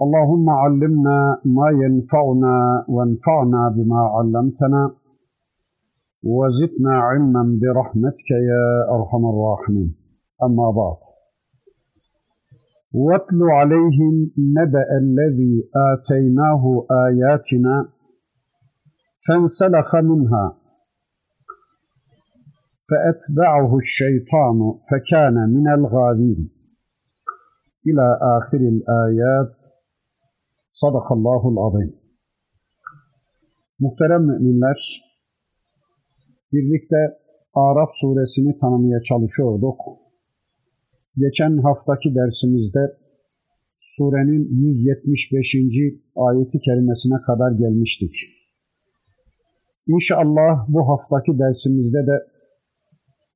اللهم علمنا ما ينفعنا وانفعنا بما علمتنا وزدنا علما برحمتك يا أرحم الراحمين. أما بعد. واتل عليهم نبأ الذي آتيناه آياتنا فانسلخ منها فأتبعه الشيطان فكان من الغاوين إلى آخر الآيات. Sadakallahul azim. Muhterem müminler, birlikte Araf suresini tanımaya çalışıyorduk. Geçen haftaki dersimizde surenin 175. ayeti kerimesine kadar gelmiştik. İnşallah bu haftaki dersimizde de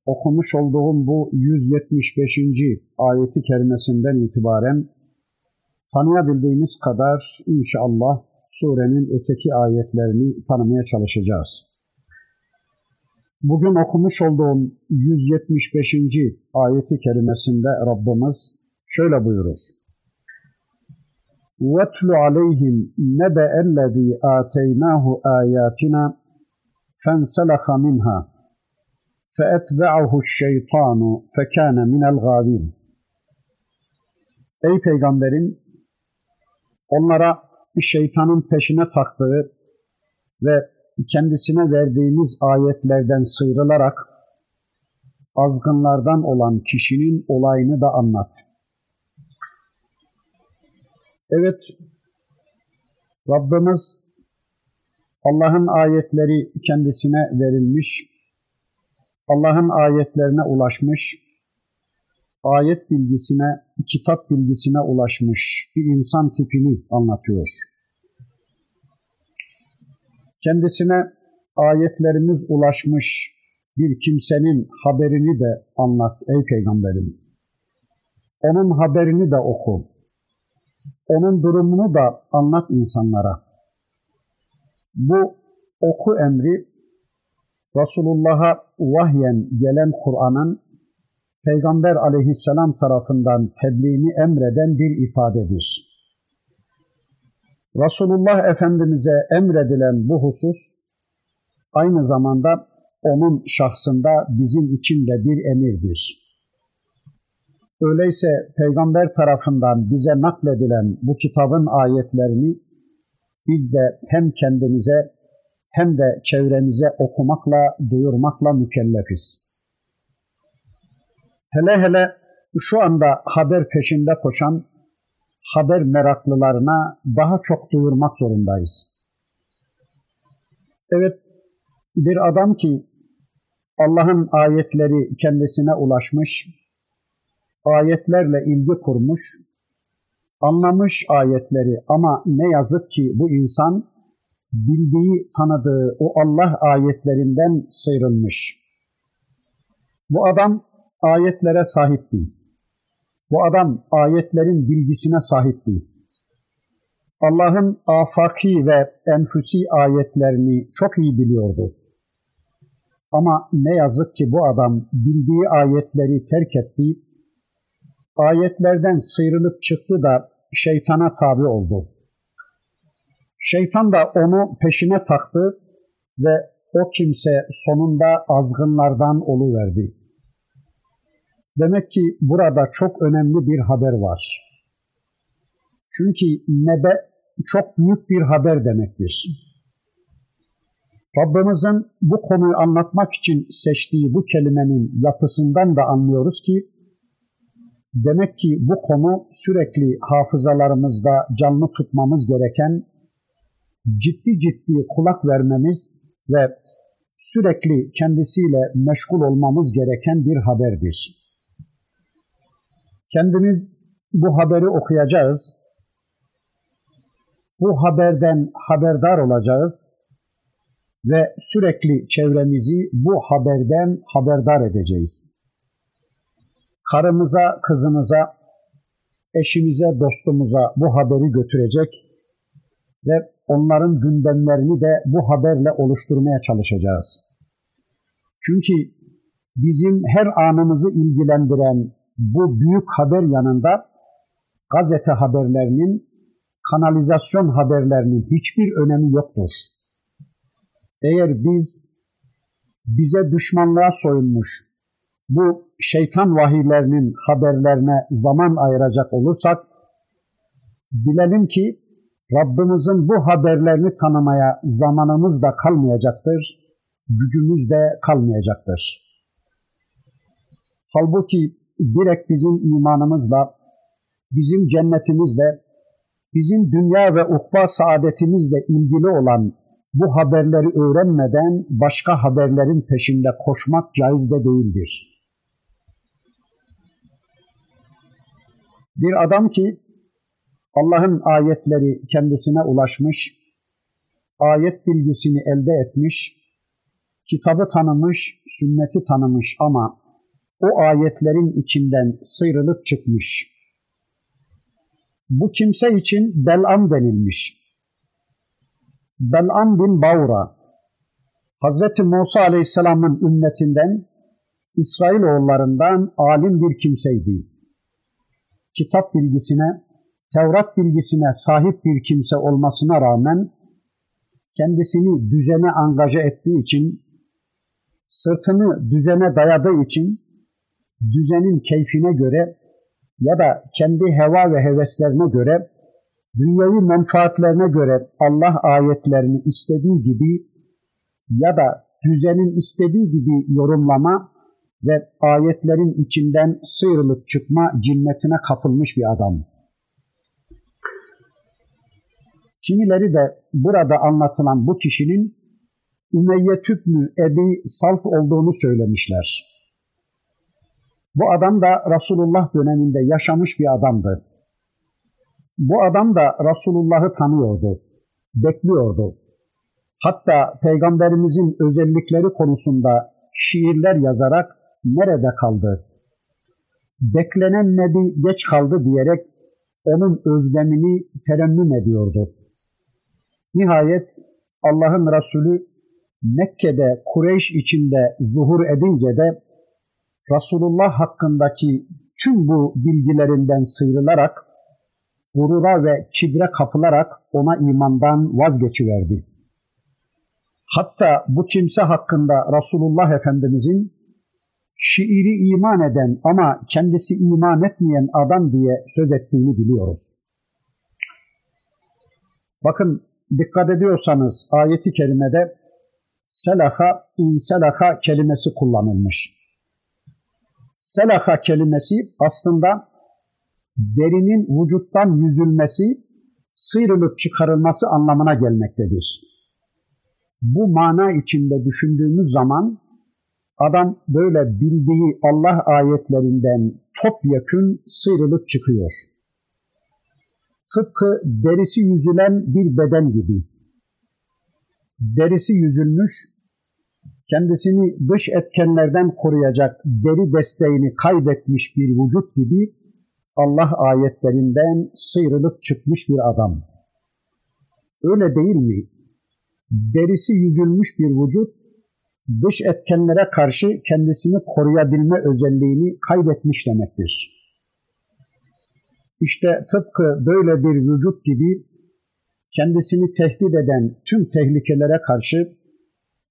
okumuş olduğum bu 175. ayeti kerimesinden itibaren tanıyabildiğimiz kadar inşallah surenin öteki ayetlerini tanımaya çalışacağız. Bugün okumuş olduğum 175. ayeti kerimesinde Rabbimiz şöyle buyurur. وَاتْلُ عَلَيْهِمْ نَبَأَ الَّذ۪ي آتَيْنَاهُ آيَاتِنَا فَانْسَلَخَ مِنْهَا فَاَتْبَعَهُ الشَّيْطَانُ فَكَانَ مِنَ الْغَاوِينَ Ey Peygamberim! Onlara şeytanın peşine taktığı ve kendisine verdiğimiz ayetlerden sıyrılarak azgınlardan olan kişinin olayını da anlat. Evet, Rabbimiz Allah'ın ayetleri kendisine verilmiş, Allah'ın ayetlerine ulaşmış, ayet bilgisine, kitap bilgisine ulaşmış bir insan tipini anlatıyor. Kendisine ayetlerimiz ulaşmış bir kimsenin haberini de anlat ey peygamberim. Onun haberini de oku. Onun durumunu da anlat insanlara. Bu oku emri Resulullah'a vahyen gelen Kur'an'ın Peygamber aleyhisselam tarafından tebliğini emreden bir ifadedir. Resulullah Efendimiz'e emredilen bu husus aynı zamanda onun şahsında bizim için de bir emirdir. Öyleyse Peygamber tarafından bize nakledilen bu kitabın ayetlerini biz de hem kendimize hem de çevremize okumakla, duyurmakla mükellefiz. Hele hele şu anda haber peşinde koşan haber meraklılarına daha çok duyurmak zorundayız. Evet, bir adam ki Allah'ın ayetleri kendisine ulaşmış, ayetlerle ilgi kurmuş, anlamış ayetleri ama ne yazık ki bu insan bildiği, tanıdığı o Allah ayetlerinden sıyrılmış. Bu adam ayetlere sahip değil. Bu adam ayetlerin bilgisine sahip değil. Allah'ın afaki ve enfüsi ayetlerini çok iyi biliyordu. Ama ne yazık ki bu adam bildiği ayetleri terk etti, ayetlerden sıyrılıp çıktı da şeytana tabi oldu. Şeytan da onu peşine taktı ve o kimse sonunda azgınlardan oluverdi. Demek ki burada çok önemli bir haber var. Çünkü nebe çok büyük bir haber demektir. Rabbimizin bu konuyu anlatmak için seçtiği bu kelimenin yapısından da anlıyoruz ki demek ki bu konu sürekli hafızalarımızda canlı tutmamız gereken, ciddi ciddi kulak vermemiz ve sürekli kendisiyle meşgul olmamız gereken bir haberdir. Kendimiz bu haberi okuyacağız. Bu haberden haberdar olacağız ve sürekli çevremizi bu haberden haberdar edeceğiz. Karımıza, kızımıza, eşimize, dostumuza bu haberi götürecek ve onların gündemlerini de bu haberle oluşturmaya çalışacağız. Çünkü bizim her anımızı ilgilendiren bu büyük haber yanında gazete haberlerinin, kanalizasyon haberlerinin hiçbir önemi yoktur. Eğer biz bize düşmanlığa soyunmuş bu şeytan vahiylerinin haberlerine zaman ayıracak olursak bilelim ki Rabbimizin bu haberlerini tanımaya zamanımız da kalmayacaktır, gücümüz de kalmayacaktır. Halbuki direkt bizim imanımızla, bizim cennetimizle, bizim dünya ve ukba saadetimizle ilgili olan bu haberleri öğrenmeden başka haberlerin peşinde koşmak caiz de değildir. Bir adam ki Allah'ın ayetleri kendisine ulaşmış, ayet bilgisini elde etmiş, kitabı tanımış, sünneti tanımış ama o ayetlerin içinden sıyrılıp çıkmış. Bu kimse için Bel'am denilmiş. Bel'am bin Bavra, Hz. Musa Aleyhisselam'ın ümmetinden, İsrailoğullarından alim bir kimseydi. Kitap bilgisine, Tevrat bilgisine sahip bir kimse olmasına rağmen kendisini düzene angaja ettiği için, sırtını düzene dayadığı için düzenin keyfine göre ya da kendi heva ve heveslerine göre, dünyevi menfaatlerine göre Allah ayetlerini istediği gibi ya da düzenin istediği gibi yorumlama ve ayetlerin içinden sıyrılıp çıkma cinnetine kapılmış bir adam. Kimileri de burada anlatılan bu kişinin Ümeyye Tübnü Ebi Salt olduğunu söylemişler. Bu adam da Resulullah döneminde yaşamış bir adamdı. Bu adam da Resulullah'ı tanıyordu, bekliyordu. Hatta Peygamberimizin özellikleri konusunda şiirler yazarak nerede kaldı? Beklenen Nebi geç kaldı diyerek onun özlemini terennüm ediyordu. Nihayet Allah'ın Resulü Mekke'de Kureyş içinde zuhur edince de Resulullah hakkındaki tüm bu bilgilerinden sıyrılarak gurura ve kibre kapılarak ona imandan vazgeçiverdi. Hatta bu kimse hakkında Resulullah Efendimizin şiiri iman eden ama kendisi iman etmeyen adam diye söz ettiğini biliyoruz. Bakın dikkat ediyorsanız ayeti kerimede selaha, inselaha kelimesi kullanılmış. Selaha kelimesi aslında derinin vücuttan yüzülmesi, sıyrılıp çıkarılması anlamına gelmektedir. Bu mana içinde düşündüğümüz zaman adam böyle bildiği Allah ayetlerinden topyekün sıyrılıp çıkıyor. Tıpkı derisi yüzülen bir beden gibi. Derisi yüzülmüş, kendisini dış etkenlerden koruyacak deri desteğini kaybetmiş bir vücut gibi Allah ayetlerinden sıyrılıp çıkmış bir adam. Öyle değil mi? Derisi yüzülmüş bir vücut dış etkenlere karşı kendisini koruyabilme özelliğini kaybetmiş demektir. İşte tıpkı böyle bir vücut gibi kendisini tehdit eden tüm tehlikelere karşı,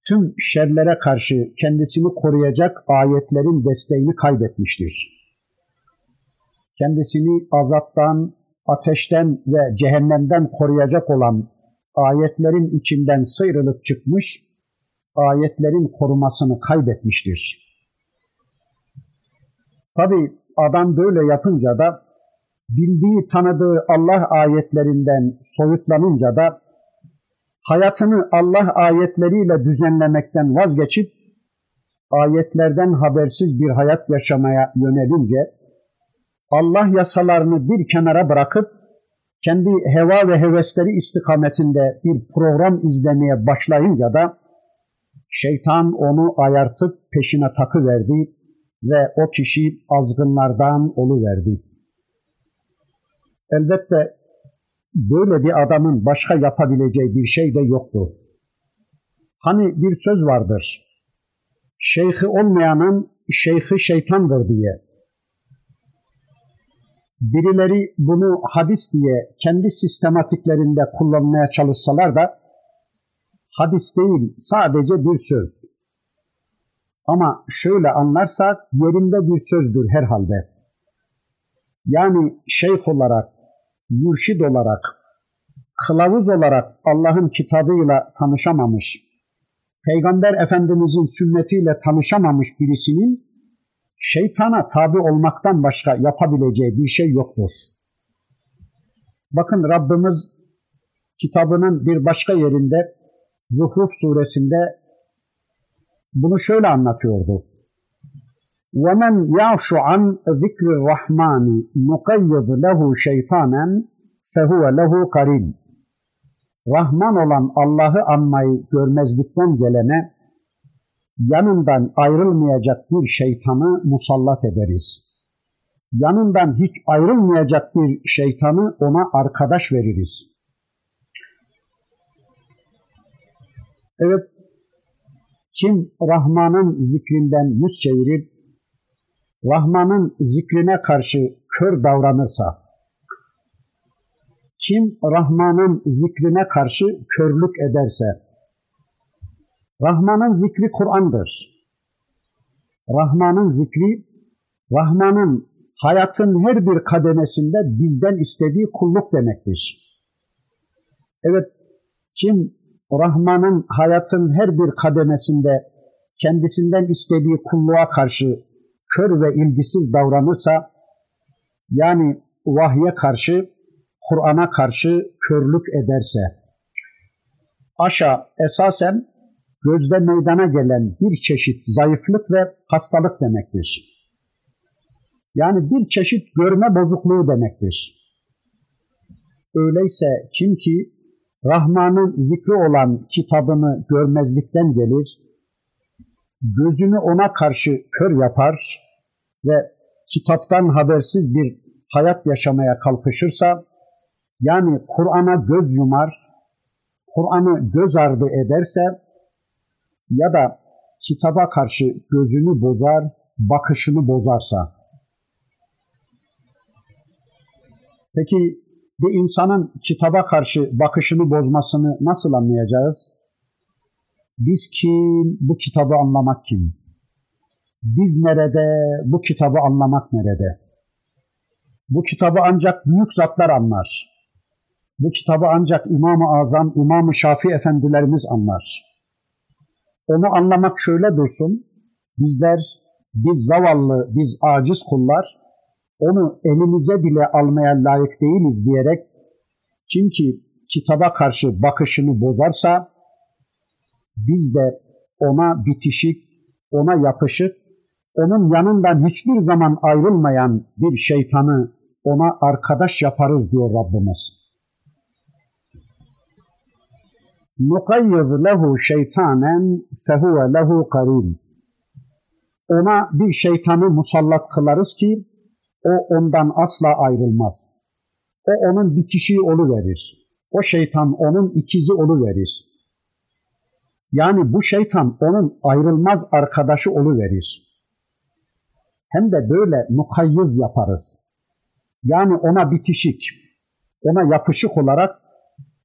tüm şerlere karşı kendisini koruyacak ayetlerin desteğini kaybetmiştir. Kendisini azaptan, ateşten ve cehennemden koruyacak olan ayetlerin içinden sıyrılıp çıkmış, ayetlerin korumasını kaybetmiştir. Tabi adam böyle yapınca da bildiği, tanıdığı Allah ayetlerinden soyutlanınca da hayatını Allah ayetleriyle düzenlemekten vazgeçip ayetlerden habersiz bir hayat yaşamaya yönelince Allah yasalarını bir kenara bırakıp kendi heva ve hevesleri istikametinde bir program izlemeye başlayınca da şeytan onu ayartıp peşine takıverdi ve o kişi azgınlardan oluverdi. Elbette böyle bir adamın başka yapabileceği bir şey de yoktu. Hani bir söz vardır, şeyhi olmayanın şeyhi şeytandır diye. Birileri bunu hadis diye kendi sistematiklerinde kullanmaya çalışsalar da hadis değil sadece bir söz. Ama şöyle anlarsak yerinde bir sözdür herhalde. Yani şeyh olarak, mürşid olarak, kılavuz olarak Allah'ın kitabıyla tanışamamış, Peygamber Efendimizin sünnetiyle tanışamamış birisinin şeytana tabi olmaktan başka yapabileceği bir şey yoktur. Bakın Rabbimiz kitabının bir başka yerinde Zuhruf suresinde bunu şöyle anlatıyordu. وَمَنْ يَعْشُ عَنْ ذِكْرِ الرَّحْمَانِ نُقَيِّضْ لَهُ شَيْطَانًا فَهُوَ لَهُ قَرِينٌ Rahman olan Allah'ı anmayı görmezlikten gelene yanından ayrılmayacak bir şeytanı musallat ederiz. Yanından hiç ayrılmayacak bir şeytanı ona arkadaş veririz. Evet, kim Rahman'ın zikrinden yüz çevirir, Rahman'ın zikrine karşı kör davranırsa, kim Rahman'ın zikrine karşı körlük ederse, Rahman'ın zikri Kur'an'dır. Rahman'ın zikri, Rahman'ın hayatın her bir kademesinde bizden istediği kulluk demektir. Evet, kim Rahman'ın hayatın her bir kademesinde kendisinden istediği kulluğa karşı kör ve ilgisiz davranırsa, yani vahye karşı, Kur'an'a karşı körlük ederse, aşağı esasen gözde meydana gelen bir çeşit zayıflık ve hastalık demektir. Yani bir çeşit görme bozukluğu demektir. Öyleyse kim ki Rahman'ın zikri olan kitabını görmezlikten gelir, gözünü ona karşı kör yapar ve kitaptan habersiz bir hayat yaşamaya kalkışırsa, yani Kur'an'a göz yumar, Kur'an'ı göz ardı ederse ya da kitaba karşı gözünü bozar, bakışını bozarsa. Peki bir insanın kitaba karşı bakışını bozmasını nasıl anlayacağız? Biz kim, bu kitabı anlamak kim? Biz nerede, bu kitabı anlamak nerede? Bu kitabı ancak büyük zatlar anlar. Bu kitabı ancak İmam-ı Azam, İmam-ı Şafii efendilerimiz anlar. Onu anlamak şöyle dursun, bizler, biz zavallı, biz aciz kullar, onu elimize bile almaya layık değiliz diyerek kim ki kitaba karşı bakışını bozarsa biz de ona bitişik, ona yapışık, onun yanından hiçbir zaman ayrılmayan bir şeytanı ona arkadaş yaparız diyor Rabbimiz. Nukayyiz lehu şeytanen fehuve lehu karin. Ona bir şeytanı musallat kılarız ki o ondan asla ayrılmaz. O onun bitişiği verir. O şeytan onun ikizi olu verir. Yani bu şeytan onun ayrılmaz arkadaşı verir. Hem de böyle mukayyız yaparız. Yani ona bitişik, ona yapışık olarak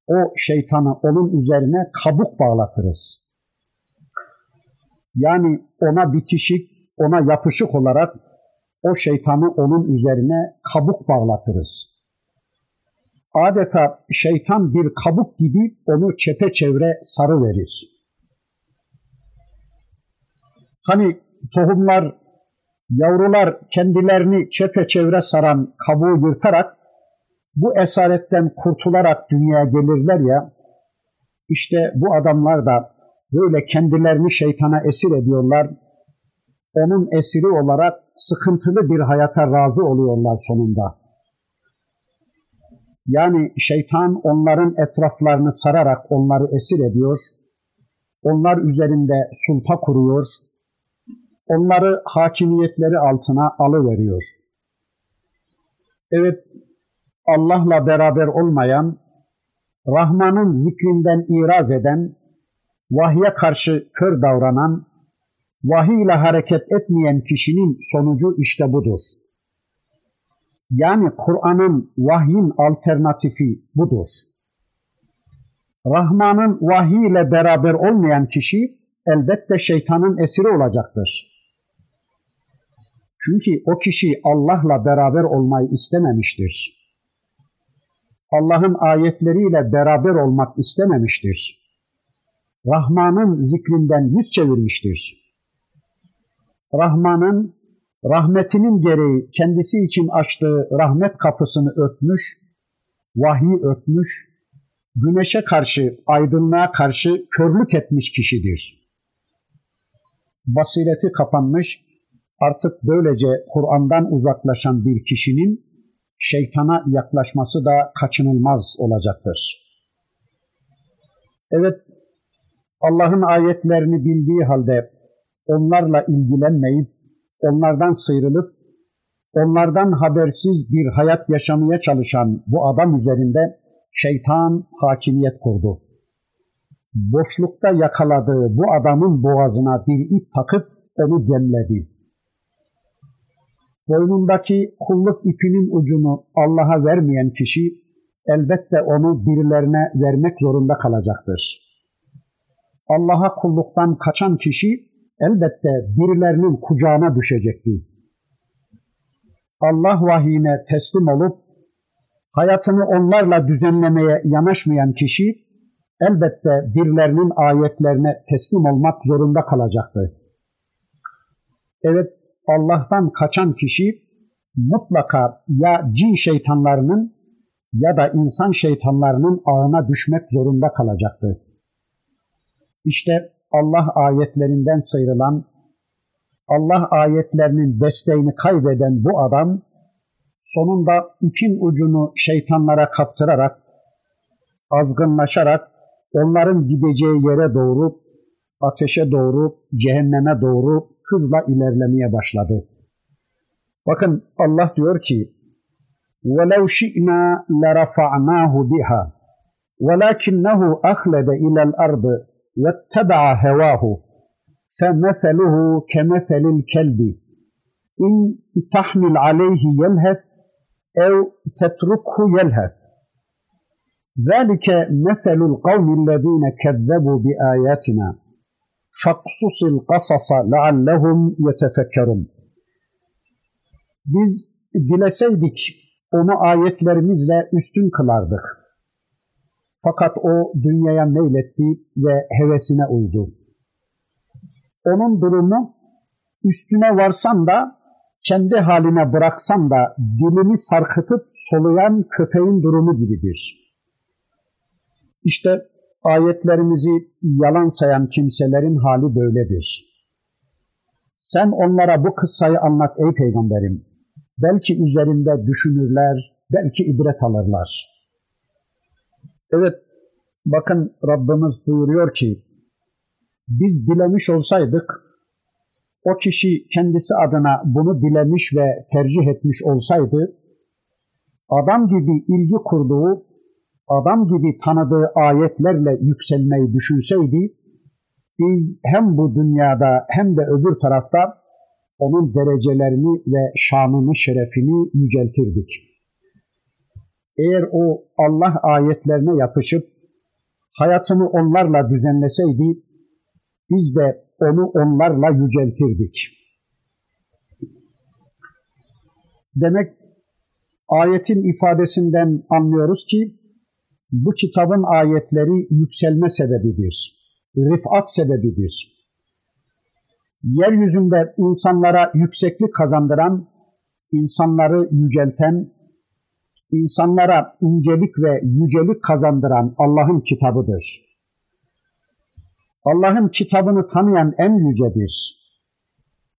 o şeytanı onun üzerine kabuk bağlatırız. Yani ona bitişik, ona yapışık olarak o şeytanı onun üzerine kabuk bağlatırız. Adeta şeytan bir kabuk gibi onu çepeçevre sarı verir. Hani tohumlar, yavrular kendilerini çepeçevre saran kabuğu yırtarak bu esaretten kurtularak dünyaya gelirler ya, işte bu adamlar da böyle kendilerini şeytana esir ediyorlar. Onun esiri olarak sıkıntılı bir hayata razı oluyorlar sonunda. Yani şeytan onların etraflarını sararak onları esir ediyor, onlar üzerinde sulta kuruyor, onları hakimiyetleri altına alıveriyor. Evet, Allah'la beraber olmayan, Rahman'ın zikrinden iraz eden, vahye karşı kör davranan, vahiy ile hareket etmeyen kişinin sonucu işte budur. Yani Kur'an'ın vahyin alternatifi budur. Rahman'ın vahiy ile beraber olmayan kişi elbette şeytanın esiri olacaktır. Çünkü o kişi Allah'la beraber olmayı istememiştir. Allah'ın ayetleriyle beraber olmak istememiştir. Rahman'ın zikrinden yüz çevirmiştir. Rahman'ın rahmetinin gereği kendisi için açtığı rahmet kapısını örtmüş, vahiy örtmüş, güneşe karşı, aydınlığa karşı körlük etmiş kişidir. Basireti kapanmış, artık böylece Kur'an'dan uzaklaşan bir kişinin şeytana yaklaşması da kaçınılmaz olacaktır. Evet, Allah'ın ayetlerini bildiği halde onlarla ilgilenmeyip, onlardan sıyrılıp, onlardan habersiz bir hayat yaşamaya çalışan bu adam üzerinde şeytan hakimiyet kurdu. Boşlukta yakaladığı bu adamın boğazına bir ip takıp onu gemledi. Boynundaki kulluk ipinin ucunu Allah'a vermeyen kişi elbette onu birilerine vermek zorunda kalacaktır. Allah'a kulluktan kaçan kişi elbette birilerinin kucağına düşecekti. Allah vahyine teslim olup hayatını onlarla düzenlemeye yanaşmayan kişi elbette birilerinin ayetlerine teslim olmak zorunda kalacaktı. Evet Allah'tan kaçan kişi mutlaka ya cin şeytanlarının ya da insan şeytanlarının ağına düşmek zorunda kalacaktı. İşte Allah ayetlerinden sıyrılan, Allah ayetlerinin desteğini kaybeden bu adam sonunda ipin ucunu şeytanlara kaptırarak, azgınlaşarak onların gideceği yere doğru, ateşe doğru, cehenneme doğru hızla ilerlemeye başladı. Bakın Allah diyor ki, وَلَوْ شِئْنَا لَرَفَعْنَاهُ بِهَا وَلَكِنَّهُ أَخْلَدَ إِلَى الْأَرْضِ وَاتَّبَعَ هَوَاهُ فَمَثَلُهُ كَمَثَلِ الْكَلْبِ إِنْ تَحْمِلْ عَلَيْهِ يَلْهَثْ أو تتركه يلهث ذلك مثل القوم الذين كذبوا بآياتنا فاقصص القصص لعلهم يتفكرون Biz dileseydik onu ayetlerimizle üstün kılardık. Fakat o dünyaya meyletti ve hevesine uydu. Onun durumu üstüne varsan da kendi haline bıraksan da dilini sarkıtıp soluyan köpeğin durumu gibidir. İşte ayetlerimizi yalan sayan kimselerin hali böyledir. Sen onlara bu kıssayı anlat ey peygamberim. Belki üzerinde düşünürler, belki ibret alırlar. Evet, bakın Rabbimiz buyuruyor ki, biz dilemiş olsaydık o kişi kendisi adına bunu dilemiş ve tercih etmiş olsaydı, adam gibi ilgi kurduğu, adam gibi tanıdığı ayetlerle yükselmeyi düşünseydi, biz hem bu dünyada hem de öbür tarafta onun derecelerini ve şanını, şerefini yüceltirdik. Eğer o Allah ayetlerine yapışıp hayatını onlarla düzenleseydi, biz de onu onlarla yüceltirdik. Demek ayetin ifadesinden anlıyoruz ki bu kitabın ayetleri yükselme sebebidir, rifat sebebidir. Yeryüzünde insanlara yükseklik kazandıran, insanları yücelten, insanlara incelik ve yücelik kazandıran Allah'ın kitabıdır. Allah'ın kitabını tanıyan en yücedir.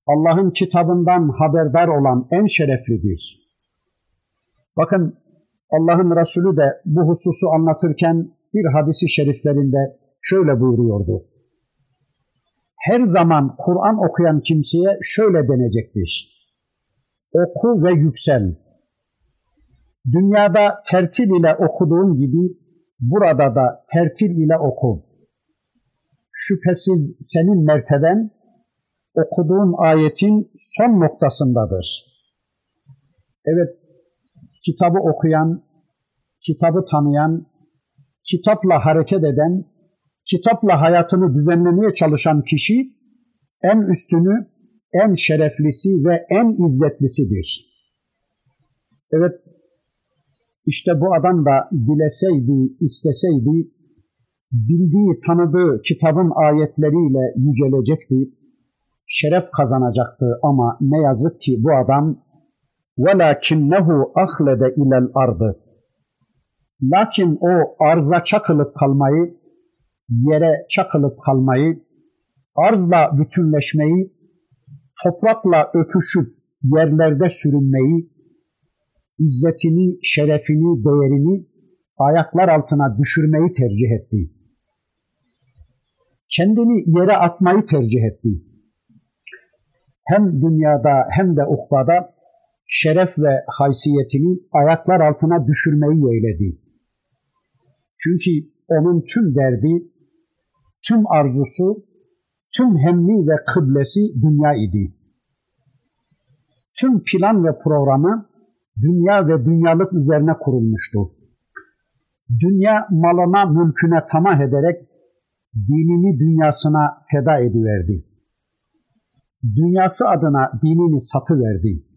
Allah'ın kitabından haberdar olan en şereflidir. Bakın Allah'ın Resulü de bu hususu anlatırken bir hadisi şeriflerinde şöyle buyuruyordu. Her zaman Kur'an okuyan kimseye şöyle denecektir. Oku ve yüksel. Dünyada tertil ile okuduğun gibi burada da tertil ile oku. Şüphesiz senin merteben okuduğun ayetin son noktasındadır. Evet, kitabı okuyan, kitabı tanıyan, kitapla hareket eden, kitapla hayatını düzenlemeye çalışan kişi en üstünü, en şereflisi ve en izzetlisidir. Evet, işte bu adam da dileseydi, isteseydi, bildiği, tanıdığı kitabın ayetleriyle yücelecekti, şeref kazanacaktı ama ne yazık ki bu adam وَلَكِنَّهُ أَخْلَدَ اِلَى الْأَرْضِ Lakin o arza çakılıp kalmayı, yere çakılıp kalmayı, arzla bütünleşmeyi, toprakla öpüşüp yerlerde sürünmeyi, izzetini, şerefini, değerini ayaklar altına düşürmeyi tercih etti. Kendini yere atmayı tercih etti. Hem dünyada hem de ukbada şeref ve haysiyetini ayaklar altına düşürmeyi yeğledi. Çünkü onun tüm derdi, tüm arzusu, tüm hemmi ve kıblesi dünya idi. Tüm plan ve programı dünya ve dünyalık üzerine kurulmuştu. Dünya malına, mülküne tamah ederek dinini dünyasına feda ediverdi. Dünyası adına dinini satıverdi.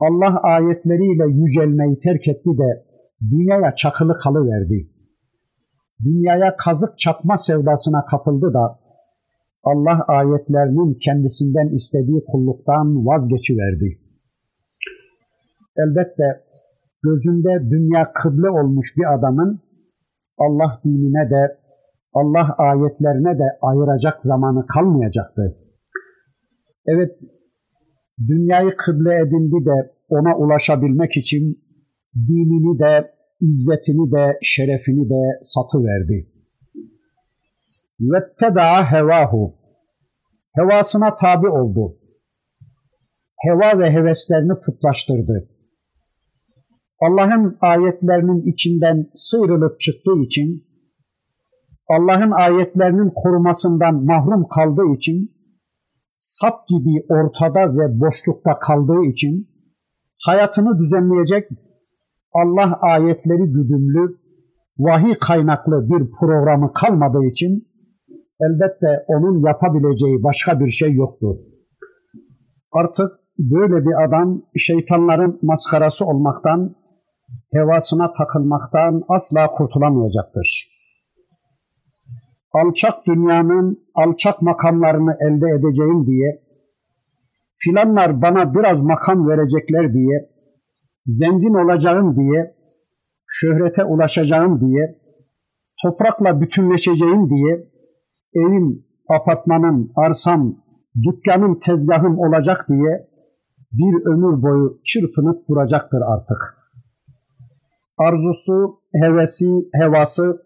Allah ayetleriyle yücelmeyi terk etti de dünyaya çakılı kalıverdi. Dünyaya kazık çakma sevdasına kapıldı da Allah ayetlerinin kendisinden istediği kulluktan vazgeçiverdi. Elbette gözünde dünya kıble olmuş bir adamın Allah dinine de Allah ayetlerine de ayıracak zamanı kalmayacaktı. Evet, dünyayı kıble edindi de ona ulaşabilmek için dinini de, izzetini de, şerefini de satı verdi. Vetteda'a hevahu. Hevasına tabi oldu. Heva ve heveslerini putlaştırdı. Allah'ın ayetlerinin içinden sıyrılıp çıktığı için, Allah'ın ayetlerinin korumasından mahrum kaldığı için, sap gibi ortada ve boşlukta kaldığı için, hayatını düzenleyecek Allah ayetleri güdümlü, vahiy kaynaklı bir programı kalmadığı için elbette onun yapabileceği başka bir şey yoktur. Artık böyle bir adam şeytanların maskarası olmaktan, hevasına takılmaktan asla kurtulamayacaktır. Alçak dünyanın alçak makamlarını elde edeceğim diye, filanlar bana biraz makam verecekler diye, zengin olacağım diye, şöhrete ulaşacağım diye, toprakla bütünleşeceğim diye, evim, apartmanım, arsam, dükkanım, tezgahım olacak diye bir ömür boyu çırpınıp duracaktır artık. Arzusu, hevesi, hevası,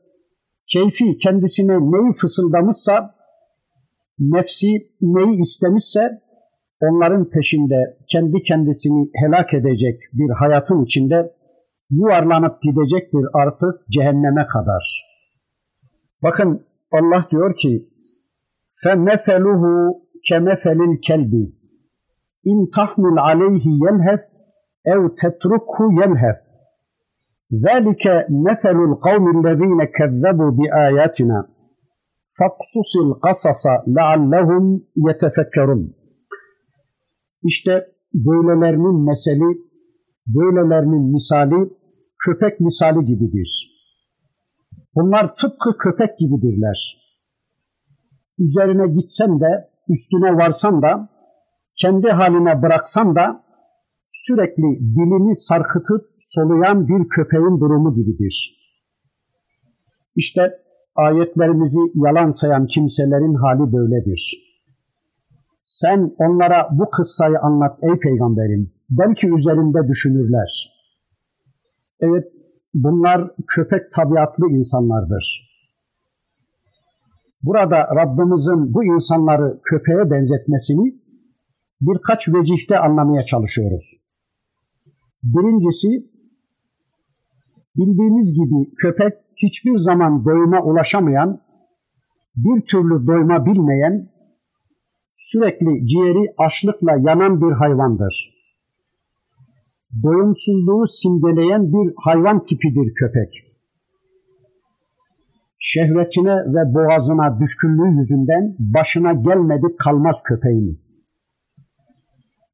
keyfi kendisine neyi fısıldamışsa, nefsi neyi istemişse onların peşinde kendi kendisini helak edecek bir hayatın içinde yuvarlanıp gidecektir artık cehenneme kadar. Bakın Allah diyor ki فَمَثَلُهُ كَمَثَلِ الْكَلْبِ اِنْ تَحْمِلْ عَلَيْهِ يَلْهَفْ اَوْ تَتْرُكْهُ يَلْهَفْ ذَلِكَ مَثَلُ الْقَوْمِ الَّذ۪ينَ كَذَّبُوا بِآيَاتِنَا فَقْصُصِ الْقَصَصَ لَعَلَّهُمْ يَتَفَكَّرُونَ İşte böylelerinin meseli, böylelerinin misali köpek misali gibidir. Bunlar tıpkı köpek gibidirler. Üzerine gitsen de, üstüne varsan da, kendi haline bıraksan da sürekli dilini sarkıtıp soluyan bir köpeğin durumu gibidir. İşte ayetlerimizi yalan sayan kimselerin hali böyledir. Sen onlara bu kıssayı anlat ey peygamberim. Belki üzerinde düşünürler. Evet bunlar köpek tabiatlı insanlardır. Burada Rabbimizin bu insanları köpeğe benzetmesini birkaç vecihte anlamaya çalışıyoruz. Birincisi, bildiğimiz gibi köpek hiçbir zaman doyuma ulaşamayan, bir türlü doyma bilmeyen, sürekli ciğeri açlıkla yanan bir hayvandır. Doyumsuzluğu simgeleyen bir hayvan tipidir köpek şehvetine ve boğazına düşkünlüğü yüzünden başına gelmedik kalmaz köpeğin.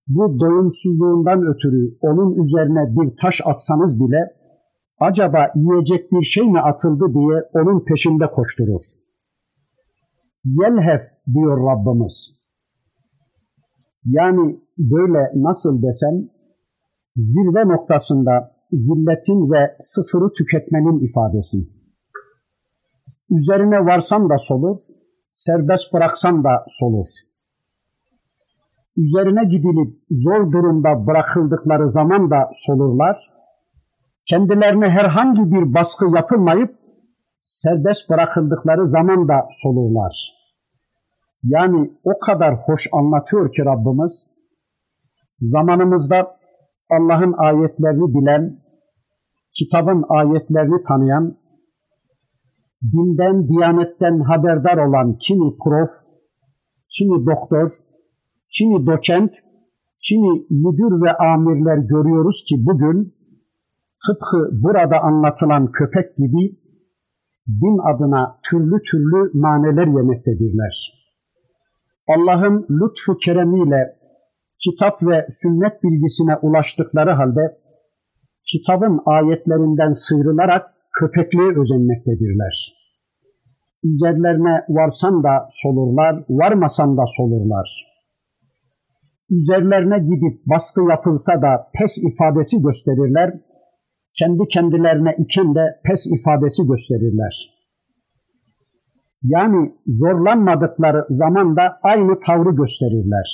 Bu doyumsuzluğundan ötürü onun üzerine bir taş atsanız bile acaba yiyecek bir şey mi atıldı diye onun peşinde koşturur. Yelhef diyor Rabbimiz. Yani böyle nasıl desem zirve noktasında zilletin ve sıfırı tüketmenin ifadesi. Üzerine varsan da solur, serbest bıraksan da solur. Üzerine gidilip zor durumda bırakıldıkları zaman da solurlar. Kendilerine herhangi bir baskı yapılmayıp serbest bırakıldıkları zaman da solurlar. Yani o kadar hoş anlatıyor ki Rabbimiz, zamanımızda Allah'ın ayetlerini bilen, kitabın ayetlerini tanıyan, dinden, diyanetten haberdar olan kimi prof, kimi doktor, kimi doçent, kimi müdür ve amirler görüyoruz ki bugün tıpkı burada anlatılan köpek gibi din adına türlü türlü maneler yemektedirler. Allah'ın lütfu keremiyle kitap ve sünnet bilgisine ulaştıkları halde kitabın ayetlerinden sıyrılarak köpekliğe özenmektedirler. Üzerlerine varsan da solurlar, varmasan da solurlar. Üzerlerine gidip baskı yapılsa da pes ifadesi gösterirler, kendi kendilerine iken de pes ifadesi gösterirler. Yani zorlanmadıkları zaman da aynı tavrı gösterirler.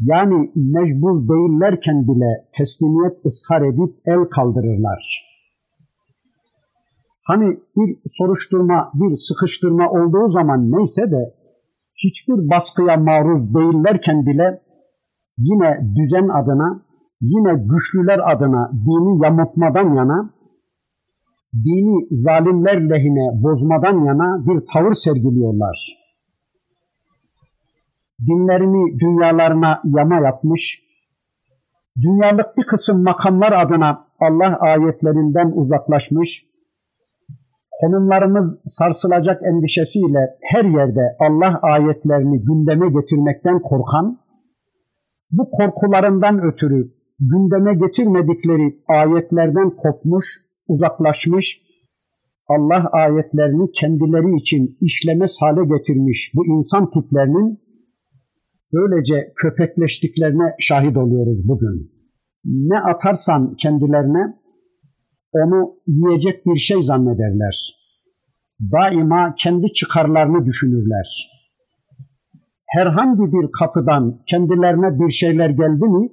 Yani mecbur değillerken bile teslimiyet ısrar edip el kaldırırlar. Hani bir soruşturma, bir sıkıştırma olduğu zaman neyse de hiçbir baskıya maruz değillerken bile yine düzen adına, yine güçlüler adına dini yamutmadan yana, dini zalimler lehine bozmadan yana bir tavır sergiliyorlar. Dinlerini dünyalarına yama yapmış, dünyalık bir kısım makamlar adına Allah ayetlerinden uzaklaşmış, konumlarımız sarsılacak endişesiyle her yerde Allah ayetlerini gündeme getirmekten korkan, bu korkularından ötürü gündeme getirmedikleri ayetlerden kopmuş, uzaklaşmış, Allah ayetlerini kendileri için işlemez hale getirmiş bu insan tiplerinin böylece köpekleştiklerine şahit oluyoruz bugün. Ne atarsan kendilerine onu yiyecek bir şey zannederler. Daima kendi çıkarlarını düşünürler. Herhangi bir kapıdan kendilerine bir şeyler geldi mi,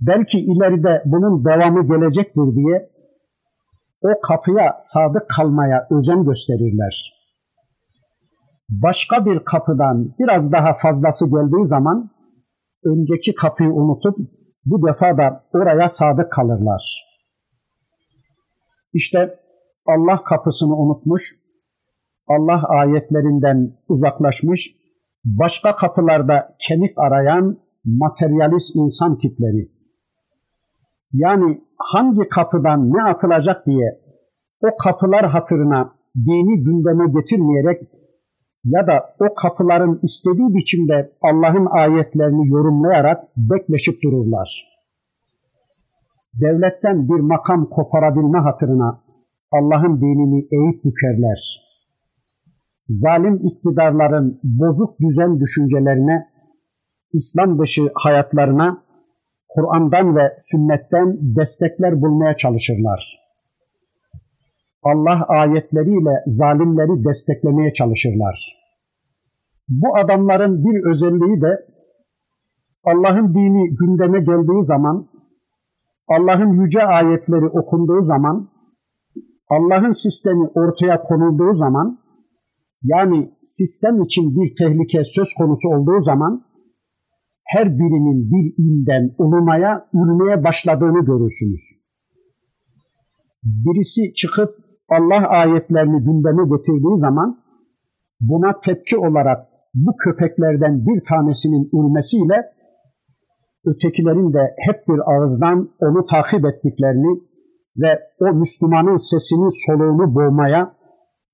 belki ileride bunun devamı gelecektir diye o kapıya sadık kalmaya özen gösterirler. Başka bir kapıdan biraz daha fazlası geldiği zaman önceki kapıyı unutup bu defa da oraya sadık kalırlar. İşte Allah kapısını unutmuş, Allah ayetlerinden uzaklaşmış, başka kapılarda kemik arayan materyalist insan tipleri. Yani hangi kapıdan ne atılacak diye o kapılar hatırına dini gündeme getirmeyerek ya da o kapıların istediği biçimde Allah'ın ayetlerini yorumlayarak bekleşip dururlar devletten bir makam koparabilme hatırına Allah'ın dinini eğip bükerler. Zalim iktidarların bozuk düzen düşüncelerine, İslam dışı hayatlarına Kur'an'dan ve sünnetten destekler bulmaya çalışırlar. Allah ayetleriyle zalimleri desteklemeye çalışırlar. Bu adamların bir özelliği de Allah'ın dini gündeme geldiği zaman, Allah'ın yüce ayetleri okunduğu zaman, Allah'ın sistemi ortaya konulduğu zaman, yani sistem için bir tehlike söz konusu olduğu zaman, her birinin bir ilden ulumaya, ürmeye başladığını görürsünüz. Birisi çıkıp Allah ayetlerini gündeme getirdiği zaman, buna tepki olarak bu köpeklerden bir tanesinin ürmesiyle ötekilerin de hep bir ağızdan onu takip ettiklerini ve o Müslümanın sesini soluğunu boğmaya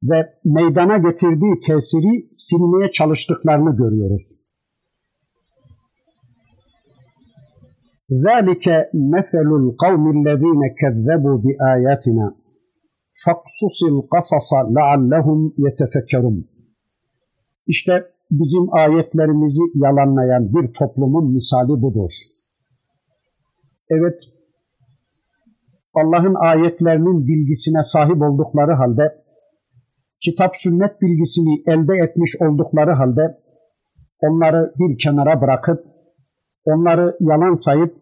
ve meydana getirdiği tesiri silmeye çalıştıklarını görüyoruz. ذَٰلِكَ مَثَلُ الْقَوْمِ الَّذ۪ينَ كَذَّبُوا بِآيَاتِنَا فَقْصُصِ الْقَصَصَ لَعَلَّهُمْ يَتَفَكَّرُونَ İşte bizim ayetlerimizi yalanlayan bir toplumun misali budur. Evet, Allah'ın ayetlerinin bilgisine sahip oldukları halde, kitap sünnet bilgisini elde etmiş oldukları halde, onları bir kenara bırakıp, onları yalan sayıp,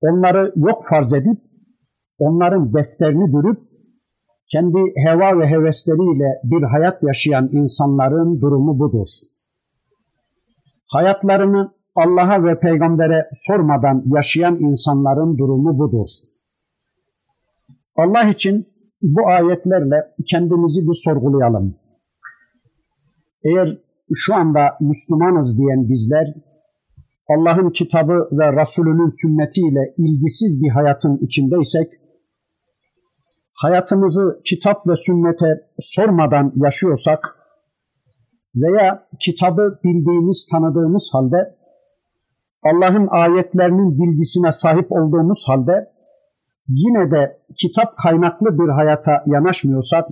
onları yok farz edip, onların defterini dürüp, kendi heva ve hevesleriyle bir hayat yaşayan insanların durumu budur hayatlarını Allah'a ve peygambere sormadan yaşayan insanların durumu budur. Allah için bu ayetlerle kendimizi bir sorgulayalım. Eğer şu anda Müslümanız diyen bizler Allah'ın kitabı ve Resulünün sünnetiyle ilgisiz bir hayatın içindeysek, hayatımızı kitap ve sünnete sormadan yaşıyorsak, veya kitabı bildiğimiz, tanıdığımız halde Allah'ın ayetlerinin bilgisine sahip olduğumuz halde yine de kitap kaynaklı bir hayata yanaşmıyorsak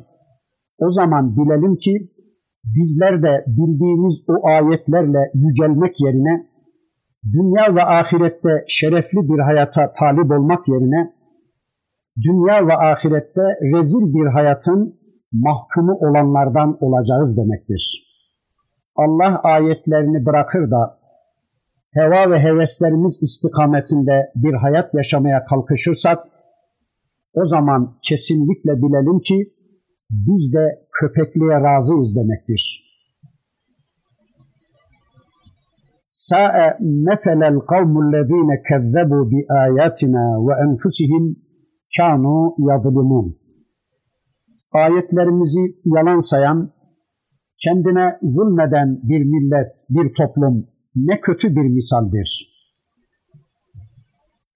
o zaman bilelim ki bizler de bildiğimiz o ayetlerle yücelmek yerine dünya ve ahirette şerefli bir hayata talip olmak yerine dünya ve ahirette rezil bir hayatın mahkumu olanlardan olacağız demektir. Allah ayetlerini bırakır da heva ve heveslerimiz istikametinde bir hayat yaşamaya kalkışırsak o zaman kesinlikle bilelim ki biz de köpekliğe razıyız demektir. Meselel kavmullezine kezzebu bi ayatina ve enfusihim kanu yadlimun. Ayetlerimizi yalan sayan kendine zulmeden bir millet, bir toplum ne kötü bir misaldir.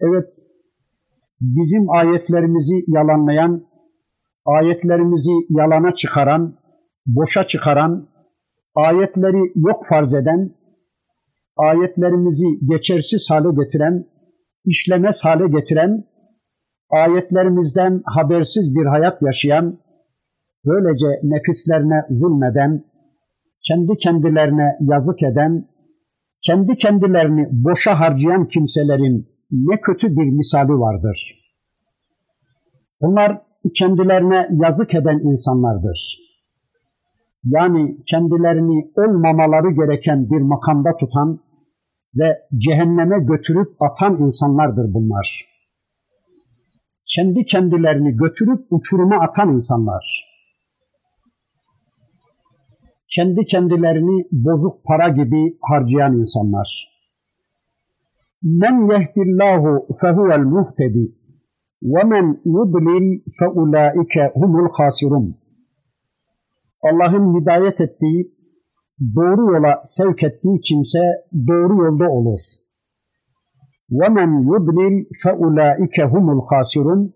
Evet, bizim ayetlerimizi yalanlayan, ayetlerimizi yalana çıkaran, boşa çıkaran, ayetleri yok farz eden, ayetlerimizi geçersiz hale getiren, işlemez hale getiren, ayetlerimizden habersiz bir hayat yaşayan, böylece nefislerine zulmeden, kendi kendilerine yazık eden, kendi kendilerini boşa harcayan kimselerin ne kötü bir misali vardır. Bunlar kendilerine yazık eden insanlardır. Yani kendilerini olmamaları gereken bir makamda tutan ve cehenneme götürüp atan insanlardır bunlar. Kendi kendilerini götürüp uçuruma atan insanlar kendi kendilerini bozuk para gibi harcayan insanlar. Men yehdillahu fehuvel muhtedi ve men yudlil feulaike humul hasirun. Allah'ın hidayet ettiği, doğru yola sevk ettiği kimse doğru yolda olur. وَمَنْ يُضْلِلْ فَاُولَٰئِكَ هُمُ الْخَاسِرُونَ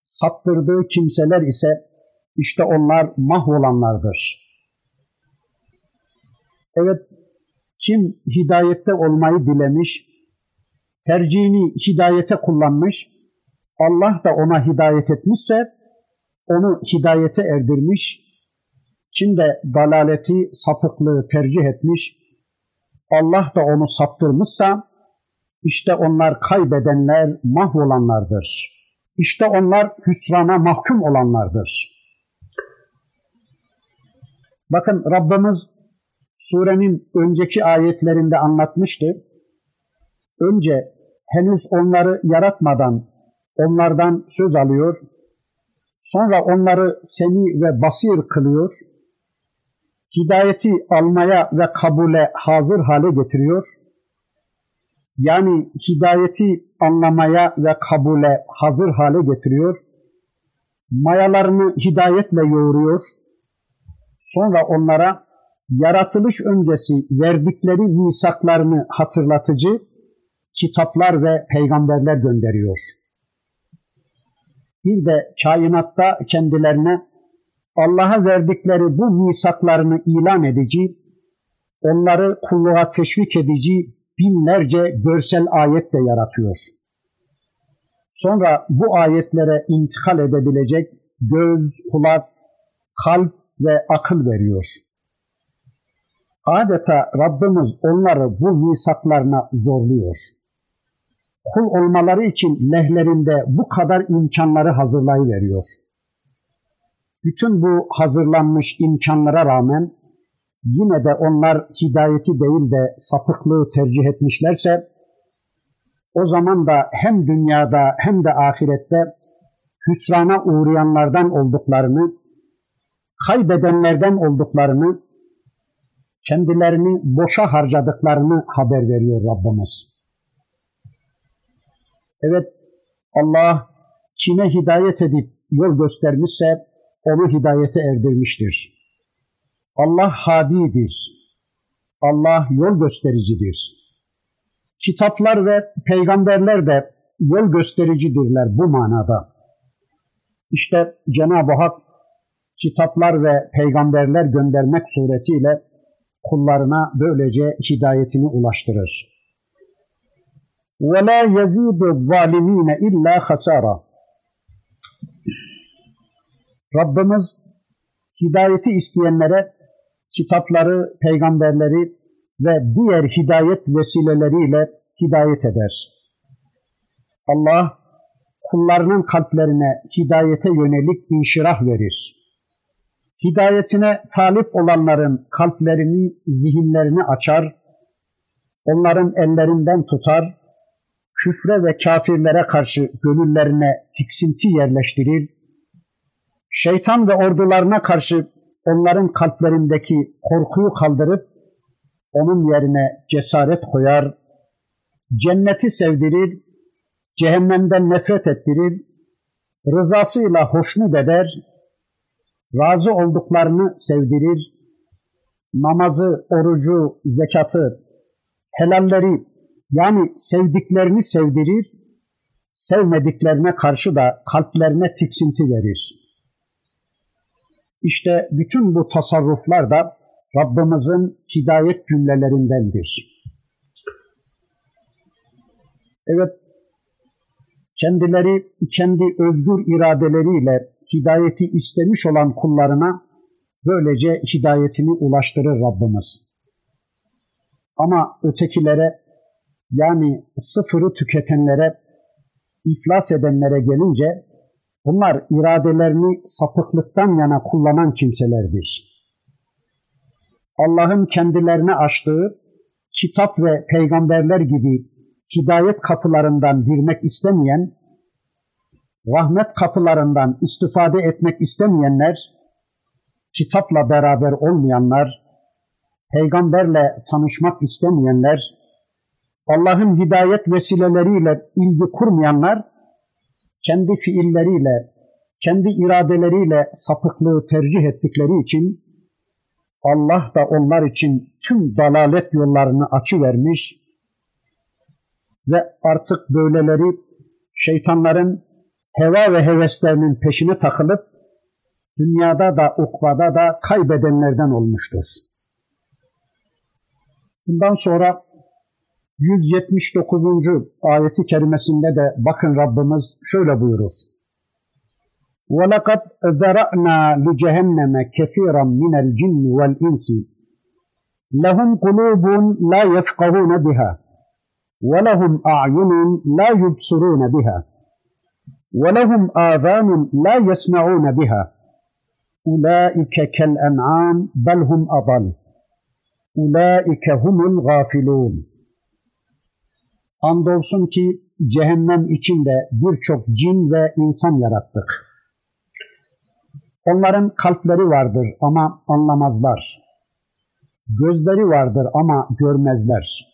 Saptırdığı kimseler ise işte onlar mahvolanlardır. Evet, kim hidayette olmayı dilemiş, tercihini hidayete kullanmış, Allah da ona hidayet etmişse, onu hidayete erdirmiş, kim de dalaleti, sapıklığı tercih etmiş, Allah da onu saptırmışsa, işte onlar kaybedenler, mahvolanlardır. İşte onlar hüsrana mahkum olanlardır. Bakın Rabbimiz surenin önceki ayetlerinde anlatmıştı. Önce henüz onları yaratmadan onlardan söz alıyor. Sonra onları semi ve basir kılıyor. Hidayeti almaya ve kabule hazır hale getiriyor. Yani hidayeti anlamaya ve kabule hazır hale getiriyor. Mayalarını hidayetle yoğuruyor. Sonra onlara yaratılış öncesi verdikleri misaklarını hatırlatıcı kitaplar ve peygamberler gönderiyor. Bir de kainatta kendilerine Allah'a verdikleri bu misaklarını ilan edici, onları kulluğa teşvik edici binlerce görsel ayet de yaratıyor. Sonra bu ayetlere intikal edebilecek göz, kulak, kalp ve akıl veriyor. Adeta Rabbimiz onları bu misaklarına zorluyor. Kul olmaları için lehlerinde bu kadar imkanları hazırlayıveriyor. Bütün bu hazırlanmış imkanlara rağmen yine de onlar hidayeti değil de sapıklığı tercih etmişlerse o zaman da hem dünyada hem de ahirette hüsrana uğrayanlardan olduklarını, kaybedenlerden olduklarını, kendilerini boşa harcadıklarını haber veriyor Rabbimiz. Evet Allah kime hidayet edip yol göstermişse onu hidayete erdirmiştir. Allah hadidir. Allah yol göstericidir. Kitaplar ve peygamberler de yol göstericidirler bu manada. İşte Cenab-ı Hak kitaplar ve peygamberler göndermek suretiyle kullarına böylece hidayetini ulaştırır. وَلَا يَزِيدُ الظَّالِم۪ينَ اِلَّا خَسَارًا Rabbimiz hidayeti isteyenlere kitapları, peygamberleri ve diğer hidayet vesileleriyle hidayet eder. Allah kullarının kalplerine hidayete yönelik inşirah verir. Hidayetine talip olanların kalplerini, zihinlerini açar, onların ellerinden tutar, küfre ve kafirlere karşı gönüllerine tiksinti yerleştirir, şeytan ve ordularına karşı onların kalplerindeki korkuyu kaldırıp onun yerine cesaret koyar, cenneti sevdirir, cehennemden nefret ettirir, rızasıyla hoşnut eder, razı olduklarını sevdirir, namazı, orucu, zekatı, helalleri yani sevdiklerini sevdirir, sevmediklerine karşı da kalplerine tiksinti verir. İşte bütün bu tasarruflar da Rabbimizin hidayet cümlelerindendir. Evet, kendileri kendi özgür iradeleriyle hidayeti istemiş olan kullarına böylece hidayetini ulaştırır Rabbimiz. Ama ötekilere yani sıfırı tüketenlere, iflas edenlere gelince bunlar iradelerini sapıklıktan yana kullanan kimselerdir. Allah'ın kendilerine açtığı kitap ve peygamberler gibi hidayet kapılarından girmek istemeyen, rahmet kapılarından istifade etmek istemeyenler, kitapla beraber olmayanlar, peygamberle tanışmak istemeyenler, Allah'ın hidayet vesileleriyle ilgi kurmayanlar, kendi fiilleriyle, kendi iradeleriyle sapıklığı tercih ettikleri için Allah da onlar için tüm dalalet yollarını açıvermiş ve artık böyleleri şeytanların heva ve heveslerinin peşine takılıp dünyada da ukbada da kaybedenlerden olmuştur. Bundan sonra 179. ayeti kerimesinde de bakın Rabbimiz şöyle buyurur. وَلَقَدْ ذَرَأْنَا لِجَهَنَّمَ كَثِيرًا مِنَ الْجِنِّ وَالْإِنسِ لَهُمْ قُلُوبٌ لَا يَفْقَهُونَ بِهَا وَلَهُمْ أَعْيُنٌ لَا يُبْصِرُونَ بِهَا وَلَهُمْ آذَانٌ لَا يَسْمَعُونَ بِهَا أُولَٰئِكَ كَالْأَنْعَامِ بَلْ هُمْ أَضَلُّ ulaike humul gafilun. Andolsun ki cehennem içinde birçok cin ve insan yarattık. Onların kalpleri vardır ama anlamazlar. Gözleri vardır ama görmezler.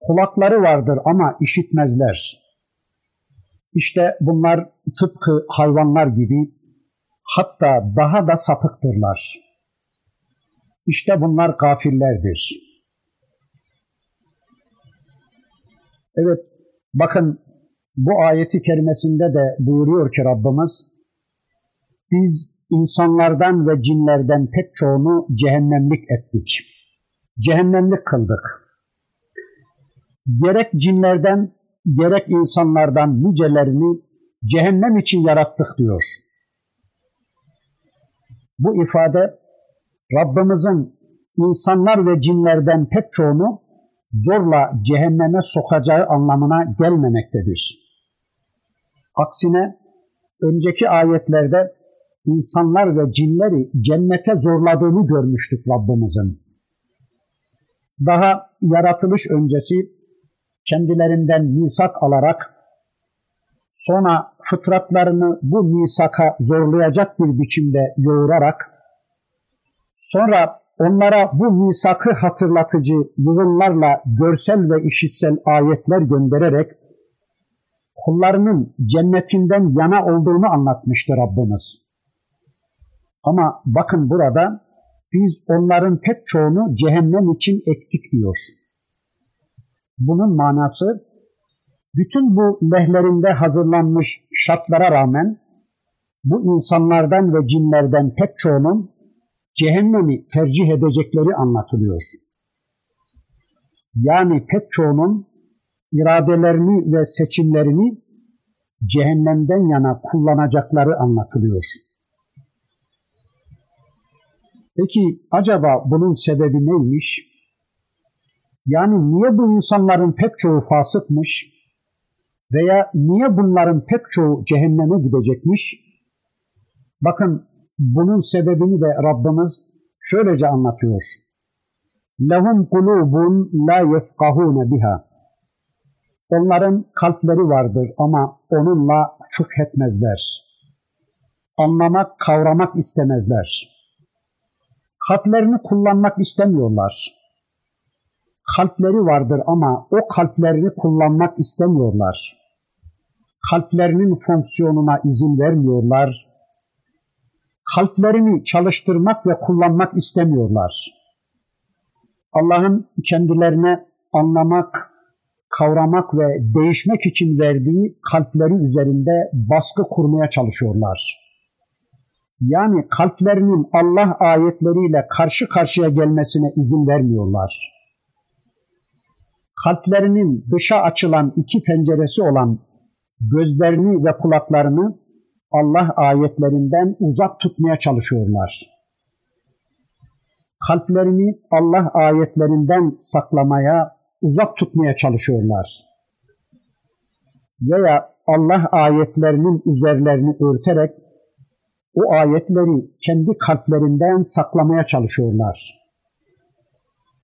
Kulakları vardır ama işitmezler. İşte bunlar tıpkı hayvanlar gibi hatta daha da sapıktırlar. İşte bunlar gafillerdir. Evet, bakın bu ayeti kerimesinde de buyuruyor ki Rabbimiz, biz insanlardan ve cinlerden pek çoğunu cehennemlik ettik. Cehennemlik kıldık. Gerek cinlerden gerek insanlardan nicelerini cehennem için yarattık diyor. Bu ifade Rabbimizin insanlar ve cinlerden pek çoğunu zorla cehenneme sokacağı anlamına gelmemektedir. Aksine önceki ayetlerde insanlar ve cinleri cennete zorladığını görmüştük Rabbimizin. Daha yaratılış öncesi kendilerinden misak alarak sonra fıtratlarını bu misaka zorlayacak bir biçimde yoğurarak sonra onlara bu misakı hatırlatıcı yığınlarla görsel ve işitsel ayetler göndererek kullarının cennetinden yana olduğunu anlatmıştı Rabbimiz. Ama bakın burada biz onların pek çoğunu cehennem için ektik diyor. Bunun manası bütün bu lehlerinde hazırlanmış şartlara rağmen bu insanlardan ve cinlerden pek çoğunun cehennemi tercih edecekleri anlatılıyor. Yani pek çoğunun iradelerini ve seçimlerini cehennemden yana kullanacakları anlatılıyor. Peki acaba bunun sebebi neymiş? Yani niye bu insanların pek çoğu fasıkmış veya niye bunların pek çoğu cehenneme gidecekmiş? Bakın bunun sebebini de Rabbimiz şöylece anlatıyor. Lehum kulubun la yefkahune biha. Onların kalpleri vardır ama onunla fıkh etmezler. Anlamak, kavramak istemezler. Kalplerini kullanmak istemiyorlar. Kalpleri vardır ama o kalplerini kullanmak istemiyorlar. Kalplerinin fonksiyonuna izin vermiyorlar. Kalplerini çalıştırmak ve kullanmak istemiyorlar. Allah'ın kendilerine anlamak, kavramak ve değişmek için verdiği kalpleri üzerinde baskı kurmaya çalışıyorlar yani kalplerinin Allah ayetleriyle karşı karşıya gelmesine izin vermiyorlar. Kalplerinin dışa açılan iki penceresi olan gözlerini ve kulaklarını Allah ayetlerinden uzak tutmaya çalışıyorlar. Kalplerini Allah ayetlerinden saklamaya, uzak tutmaya çalışıyorlar. Veya Allah ayetlerinin üzerlerini örterek o ayetleri kendi kalplerinden saklamaya çalışıyorlar.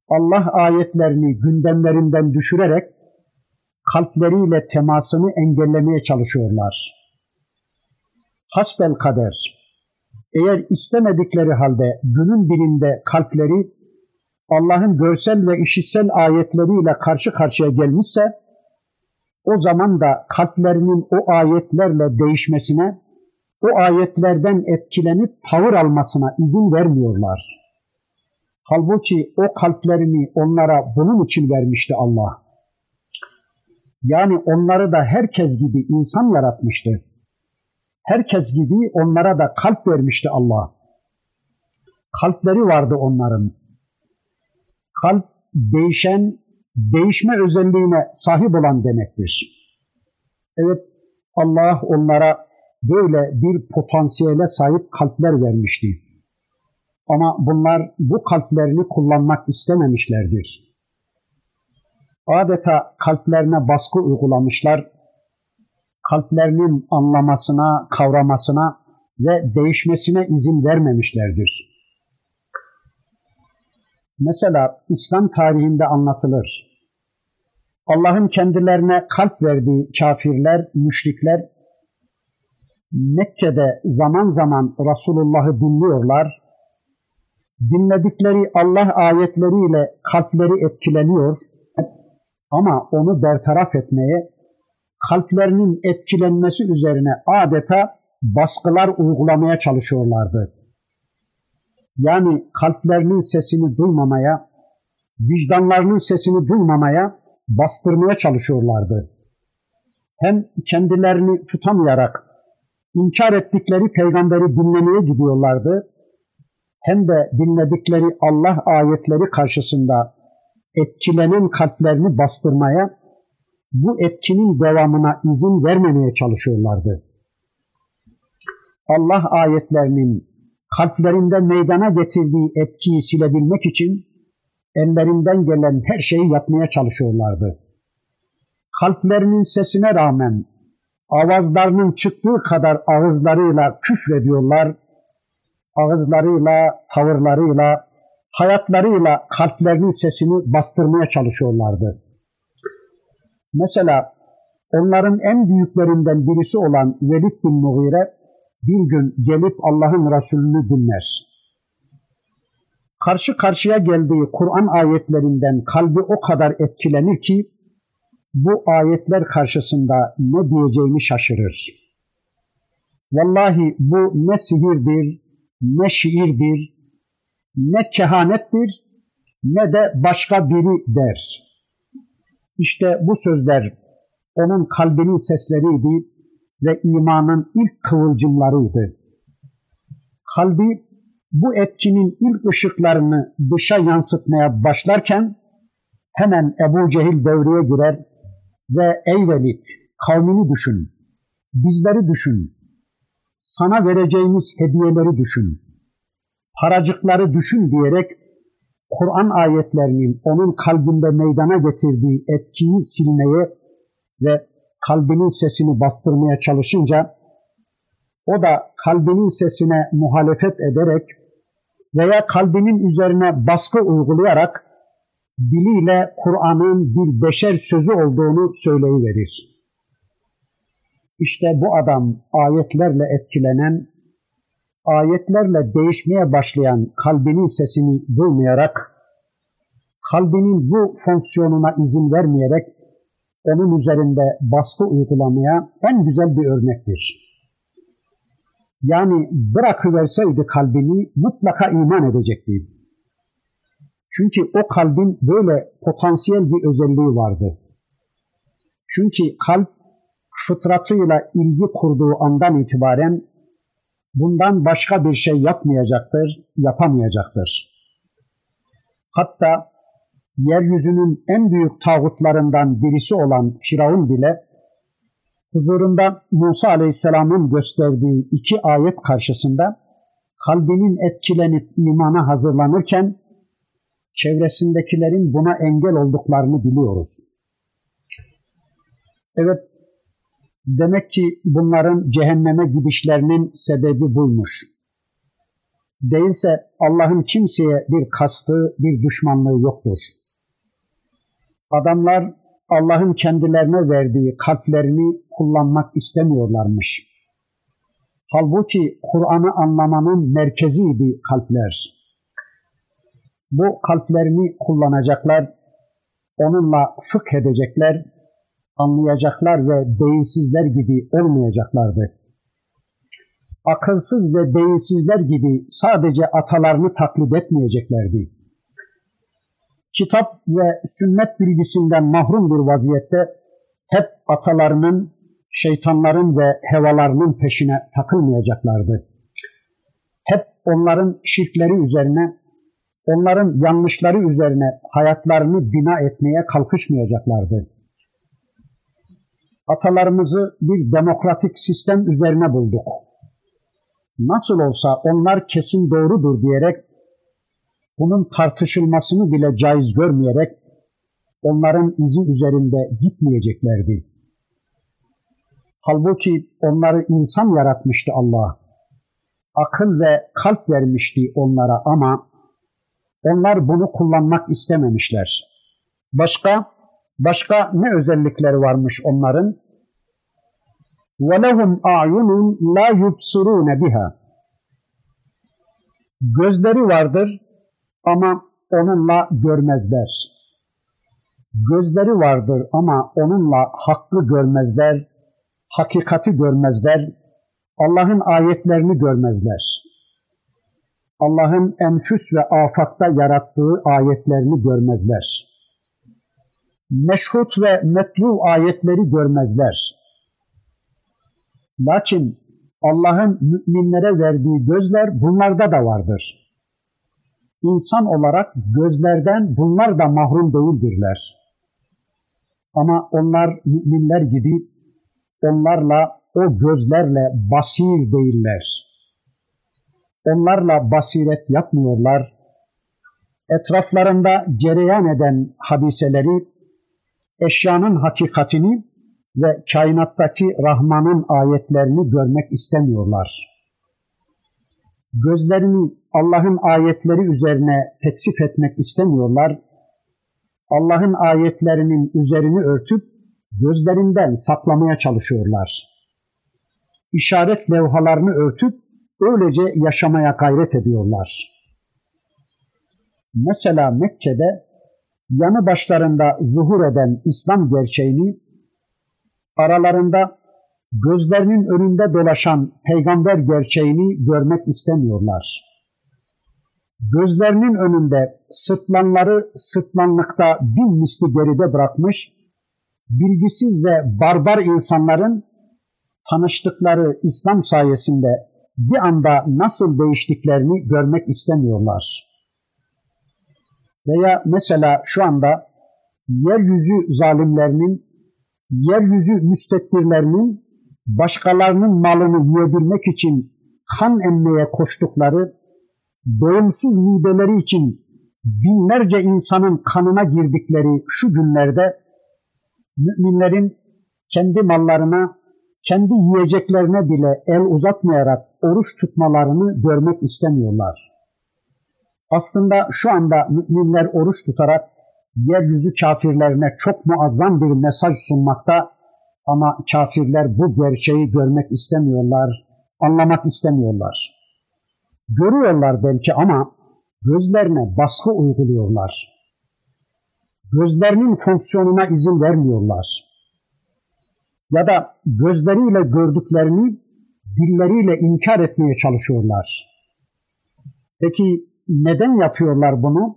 Allah ayetlerini gündemlerinden düşürerek kalpleriyle temasını engellemeye çalışıyorlar. Hasbel kader, eğer istemedikleri halde günün birinde kalpleri Allah'ın görsel ve işitsel ayetleriyle karşı karşıya gelmişse, o zaman da kalplerinin o ayetlerle değişmesine o ayetlerden etkilenip tavır almasına izin vermiyorlar. Halbuki o kalplerini onlara bunun için vermişti Allah. Yani onları da herkes gibi insan yaratmıştı. Herkes gibi onlara da kalp vermişti Allah. Kalpleri vardı onların. Kalp değişen, değişme özelliğine sahip olan demektir. Evet Allah onlara böyle bir potansiyele sahip kalpler vermişti. Ama bunlar bu kalplerini kullanmak istememişlerdir. Adeta kalplerine baskı uygulamışlar, kalplerinin anlamasına, kavramasına ve değişmesine izin vermemişlerdir. Mesela İslam tarihinde anlatılır. Allah'ın kendilerine kalp verdiği kafirler, müşrikler Mekke'de zaman zaman Resulullah'ı dinliyorlar. Dinledikleri Allah ayetleriyle kalpleri etkileniyor ama onu bertaraf etmeye, kalplerinin etkilenmesi üzerine adeta baskılar uygulamaya çalışıyorlardı. Yani kalplerinin sesini duymamaya, vicdanlarının sesini duymamaya, bastırmaya çalışıyorlardı. Hem kendilerini tutamayarak inkar ettikleri peygamberi dinlemeye gidiyorlardı. Hem de dinledikleri Allah ayetleri karşısında etkilenen kalplerini bastırmaya, bu etkinin devamına izin vermemeye çalışıyorlardı. Allah ayetlerinin kalplerinde meydana getirdiği etkiyi silebilmek için ellerinden gelen her şeyi yapmaya çalışıyorlardı. Kalplerinin sesine rağmen avazlarının çıktığı kadar ağızlarıyla küfrediyorlar, ağızlarıyla, tavırlarıyla, hayatlarıyla kalplerinin sesini bastırmaya çalışıyorlardı. Mesela onların en büyüklerinden birisi olan Velid bin Mughire bir gün gelip Allah'ın Resulünü dinler. Karşı karşıya geldiği Kur'an ayetlerinden kalbi o kadar etkilenir ki bu ayetler karşısında ne diyeceğini şaşırır. Vallahi bu ne sihirdir, ne şiirdir, ne kehanettir, ne de başka biri der. İşte bu sözler onun kalbinin sesleriydi ve imanın ilk kıvılcımlarıydı. Kalbi bu etkinin ilk ışıklarını dışa yansıtmaya başlarken hemen Ebu Cehil devreye girer ve ey Velid kavmini düşün, bizleri düşün, sana vereceğimiz hediyeleri düşün, paracıkları düşün diyerek Kur'an ayetlerinin onun kalbinde meydana getirdiği etkiyi silmeye ve kalbinin sesini bastırmaya çalışınca o da kalbinin sesine muhalefet ederek veya kalbinin üzerine baskı uygulayarak diliyle Kur'an'ın bir beşer sözü olduğunu söyleyiverir. İşte bu adam ayetlerle etkilenen, ayetlerle değişmeye başlayan kalbinin sesini duymayarak, kalbinin bu fonksiyonuna izin vermeyerek onun üzerinde baskı uygulamaya en güzel bir örnektir. Yani bırakıverseydi kalbini mutlaka iman edecekti. Çünkü o kalbin böyle potansiyel bir özelliği vardı. Çünkü kalp fıtratıyla ilgi kurduğu andan itibaren bundan başka bir şey yapmayacaktır, yapamayacaktır. Hatta yeryüzünün en büyük tağutlarından birisi olan Firavun bile huzurunda Musa Aleyhisselam'ın gösterdiği iki ayet karşısında kalbinin etkilenip imana hazırlanırken çevresindekilerin buna engel olduklarını biliyoruz. Evet, demek ki bunların cehenneme gidişlerinin sebebi buymuş. Değilse Allah'ın kimseye bir kastı, bir düşmanlığı yoktur. Adamlar Allah'ın kendilerine verdiği kalplerini kullanmak istemiyorlarmış. Halbuki Kur'an'ı anlamanın merkeziydi kalpler. Bu kalplerini kullanacaklar, onunla fıkh edecekler, anlayacaklar ve beyinsizler gibi olmayacaklardı. Akılsız ve beyinsizler gibi sadece atalarını taklit etmeyeceklerdi kitap ve sünnet bilgisinden mahrum bir vaziyette hep atalarının, şeytanların ve hevalarının peşine takılmayacaklardı. Hep onların şirkleri üzerine, onların yanlışları üzerine hayatlarını bina etmeye kalkışmayacaklardı. Atalarımızı bir demokratik sistem üzerine bulduk. Nasıl olsa onlar kesin doğrudur diyerek bunun tartışılmasını bile caiz görmeyerek onların izi üzerinde gitmeyeceklerdi. Halbuki onları insan yaratmıştı Allah. Akıl ve kalp vermişti onlara ama Onlar bunu kullanmak istememişler. Başka başka ne özellikleri varmış onların? وَلَهُمْ أَعْيُنٌ لَا يُبْصِرُونَ بِهَا Gözleri vardır ama onunla görmezler. Gözleri vardır ama onunla hakkı görmezler, hakikati görmezler, Allah'ın ayetlerini görmezler. Allah'ın enfüs ve afakta yarattığı ayetlerini görmezler. Meşhut ve metlu ayetleri görmezler. Lakin Allah'ın müminlere verdiği gözler bunlarda da vardır. İnsan olarak gözlerden bunlar da mahrum değildirler. Ama onlar müminler gibi onlarla o gözlerle basir değiller. Onlarla basiret yapmıyorlar. Etraflarında cereyan eden hadiseleri, eşyanın hakikatini ve kainattaki Rahman'ın ayetlerini görmek istemiyorlar. Gözlerini Allah'ın ayetleri üzerine teksif etmek istemiyorlar. Allah'ın ayetlerinin üzerini örtüp gözlerinden saklamaya çalışıyorlar. İşaret levhalarını örtüp öylece yaşamaya gayret ediyorlar. Mesela Mekke'de yanı başlarında zuhur eden İslam gerçeğini aralarında gözlerinin önünde dolaşan peygamber gerçeğini görmek istemiyorlar. Gözlerinin önünde sırtlanları sırtlanlıkta bin misli geride bırakmış, bilgisiz ve barbar insanların tanıştıkları İslam sayesinde bir anda nasıl değiştiklerini görmek istemiyorlar. Veya mesela şu anda yeryüzü zalimlerinin yeryüzü müstekbirlerinin başkalarının malını yiyebilmek için kan emmeye koştukları, doyumsuz mideleri için binlerce insanın kanına girdikleri şu günlerde müminlerin kendi mallarına, kendi yiyeceklerine bile el uzatmayarak oruç tutmalarını görmek istemiyorlar. Aslında şu anda müminler oruç tutarak yeryüzü kafirlerine çok muazzam bir mesaj sunmakta ama kafirler bu gerçeği görmek istemiyorlar, anlamak istemiyorlar. Görüyorlar belki ama gözlerine baskı uyguluyorlar. Gözlerinin fonksiyonuna izin vermiyorlar. Ya da gözleriyle gördüklerini dilleriyle inkar etmeye çalışıyorlar. Peki neden yapıyorlar bunu?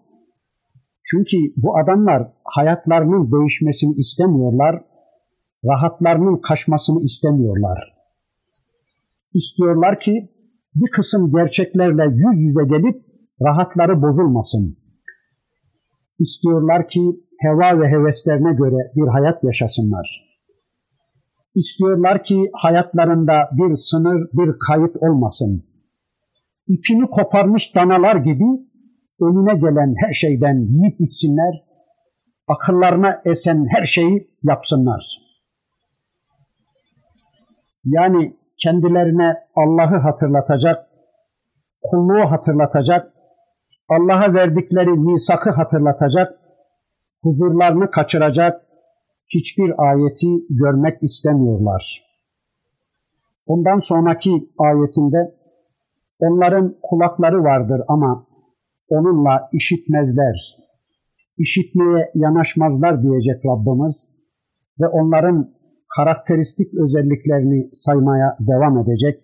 Çünkü bu adamlar hayatlarının değişmesini istemiyorlar, rahatlarının kaçmasını istemiyorlar. İstiyorlar ki bir kısım gerçeklerle yüz yüze gelip rahatları bozulmasın. İstiyorlar ki heva ve heveslerine göre bir hayat yaşasınlar. İstiyorlar ki hayatlarında bir sınır, bir kayıt olmasın. İpini koparmış danalar gibi önüne gelen her şeyden yiyip içsinler, akıllarına esen her şeyi yapsınlar. Yani kendilerine Allah'ı hatırlatacak, kulluğu hatırlatacak, Allah'a verdikleri misakı hatırlatacak, huzurlarını kaçıracak hiçbir ayeti görmek istemiyorlar. Ondan sonraki ayetinde onların kulakları vardır ama onunla işitmezler, işitmeye yanaşmazlar diyecek Rabbimiz ve onların karakteristik özelliklerini saymaya devam edecek.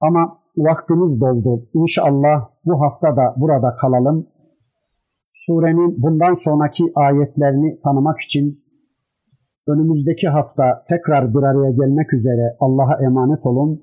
Ama vaktimiz doldu. İnşallah bu hafta da burada kalalım. Surenin bundan sonraki ayetlerini tanımak için önümüzdeki hafta tekrar bir araya gelmek üzere Allah'a emanet olun.